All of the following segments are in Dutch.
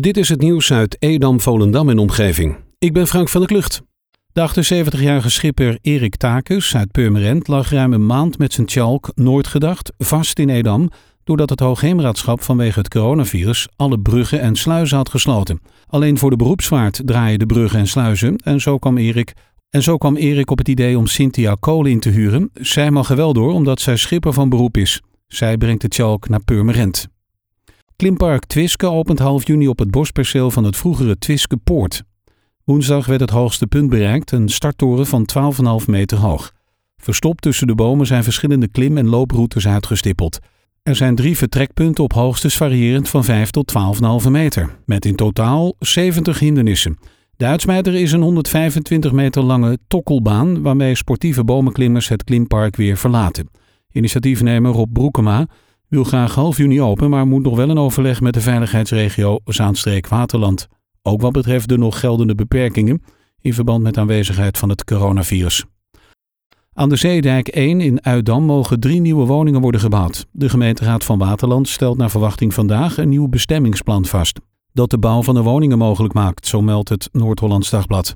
Dit is het nieuws uit Edam, Volendam en omgeving. Ik ben Frank van der Klucht. De 78-jarige schipper Erik Takus uit Purmerend lag ruim een maand met zijn tjalk nooit gedacht vast in Edam doordat het Hoogheemraadschap vanwege het coronavirus alle bruggen en sluizen had gesloten. Alleen voor de beroepsvaart draaien de bruggen en sluizen en zo kwam Erik en zo kwam Erik op het idee om Cynthia Kool in te huren. Zij mag er door omdat zij schipper van beroep is. Zij brengt de tjalk naar Purmerend. Klimpark Twiske opent half juni op het bosperceel van het vroegere Twiske Poort. Woensdag werd het hoogste punt bereikt, een starttoren van 12,5 meter hoog. Verstopt tussen de bomen zijn verschillende klim- en looproutes uitgestippeld. Er zijn drie vertrekpunten op hoogtes variërend van 5 tot 12,5 meter, met in totaal 70 hindernissen. De is een 125 meter lange tokkelbaan waarmee sportieve bomenklimmers het klimpark weer verlaten. Initiatiefnemer Rob Broekema wil graag half juni open, maar moet nog wel een overleg met de veiligheidsregio Zaanstreek-Waterland. Ook wat betreft de nog geldende beperkingen in verband met aanwezigheid van het coronavirus. Aan de Zeedijk 1 in Uitdam mogen drie nieuwe woningen worden gebouwd. De gemeenteraad van Waterland stelt naar verwachting vandaag een nieuw bestemmingsplan vast. Dat de bouw van de woningen mogelijk maakt, zo meldt het Noord-Hollands Dagblad.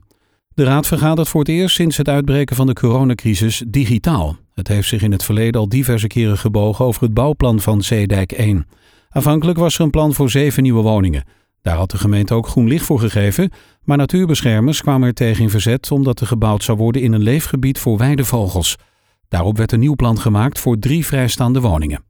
De raad vergadert voor het eerst sinds het uitbreken van de coronacrisis digitaal. Het heeft zich in het verleden al diverse keren gebogen over het bouwplan van Zeedijk 1. Aanvankelijk was er een plan voor zeven nieuwe woningen. Daar had de gemeente ook groen licht voor gegeven, maar natuurbeschermers kwamen er tegen in verzet omdat er gebouwd zou worden in een leefgebied voor weidevogels. Daarop werd een nieuw plan gemaakt voor drie vrijstaande woningen.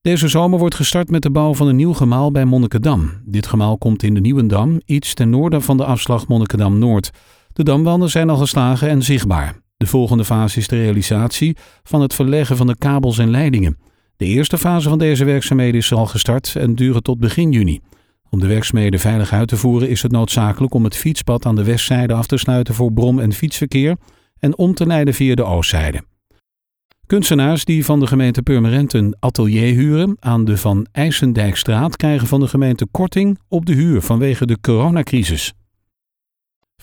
Deze zomer wordt gestart met de bouw van een nieuw gemaal bij Monnikendam. Dit gemaal komt in de Nieuwendam, iets ten noorden van de afslag Monnikendam Noord. De damwanden zijn al geslagen en zichtbaar. De volgende fase is de realisatie van het verleggen van de kabels en leidingen. De eerste fase van deze werkzaamheden is al gestart en duren tot begin juni. Om de werkzaamheden veilig uit te voeren is het noodzakelijk om het fietspad aan de westzijde af te sluiten voor brom- en fietsverkeer en om te leiden via de oostzijde. Kunstenaars die van de gemeente Purmerend een atelier huren aan de Van IJsendijkstraat krijgen van de gemeente korting op de huur vanwege de coronacrisis.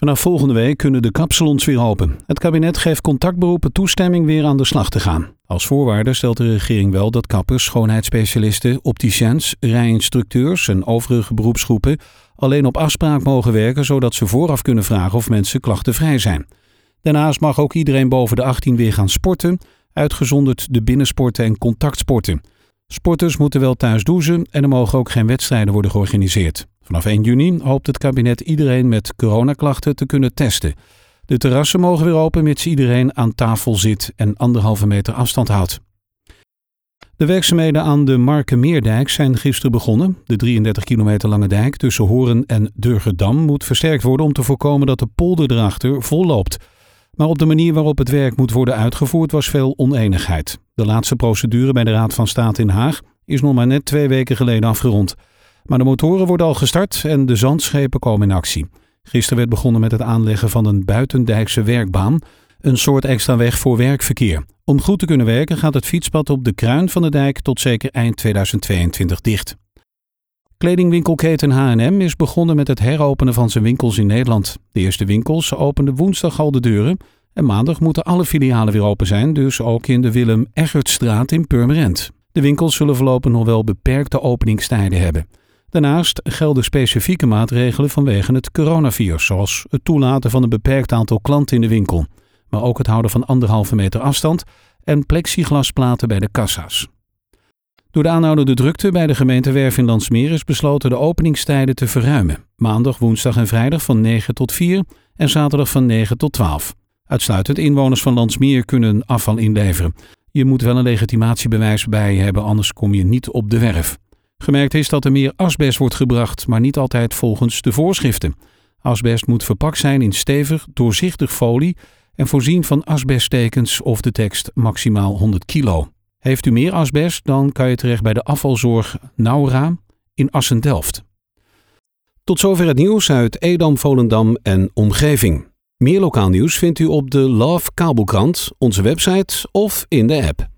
Vanaf volgende week kunnen de kapsalons weer open. Het kabinet geeft contactberoepen toestemming weer aan de slag te gaan. Als voorwaarde stelt de regering wel dat kappers, schoonheidsspecialisten, opticiens, rijinstructeurs en overige beroepsgroepen alleen op afspraak mogen werken zodat ze vooraf kunnen vragen of mensen klachtenvrij zijn. Daarnaast mag ook iedereen boven de 18 weer gaan sporten, uitgezonderd de binnensporten en contactsporten. Sporters moeten wel thuis douchen en er mogen ook geen wedstrijden worden georganiseerd. Vanaf 1 juni hoopt het kabinet iedereen met coronaklachten te kunnen testen. De terrassen mogen weer open mits iedereen aan tafel zit en anderhalve meter afstand houdt. De werkzaamheden aan de Markenmeerdijk zijn gisteren begonnen. De 33 kilometer lange dijk tussen Horen en Durgedam moet versterkt worden om te voorkomen dat de polder erachter volloopt. Maar op de manier waarop het werk moet worden uitgevoerd was veel oneenigheid. De laatste procedure bij de Raad van State in Haag is nog maar net twee weken geleden afgerond. Maar de motoren worden al gestart en de zandschepen komen in actie. Gisteren werd begonnen met het aanleggen van een buitendijkse werkbaan, een soort extra weg voor werkverkeer. Om goed te kunnen werken gaat het fietspad op de kruin van de dijk tot zeker eind 2022 dicht. Kledingwinkelketen H&M is begonnen met het heropenen van zijn winkels in Nederland. De eerste winkels openden woensdag al de deuren en maandag moeten alle filialen weer open zijn, dus ook in de Willem Eggertstraat in Purmerend. De winkels zullen voorlopig nog wel beperkte openingstijden hebben. Daarnaast gelden specifieke maatregelen vanwege het coronavirus, zoals het toelaten van een beperkt aantal klanten in de winkel, maar ook het houden van anderhalve meter afstand en plexiglasplaten bij de kassa's. Door de aanhoudende drukte bij de gemeentewerf in Landsmeer is besloten de openingstijden te verruimen. Maandag, woensdag en vrijdag van 9 tot 4 en zaterdag van 9 tot 12. Uitsluitend inwoners van Landsmeer kunnen afval inleveren. Je moet wel een legitimatiebewijs bij hebben, anders kom je niet op de werf. Gemerkt is dat er meer asbest wordt gebracht, maar niet altijd volgens de voorschriften. Asbest moet verpakt zijn in stevig, doorzichtig folie en voorzien van asbesttekens of de tekst maximaal 100 kilo. Heeft u meer asbest, dan kan je terecht bij de afvalzorg Naura in Assen-Delft. Tot zover het nieuws uit Edam, Volendam en omgeving. Meer lokaal nieuws vindt u op de Love Kabelkrant, onze website of in de app.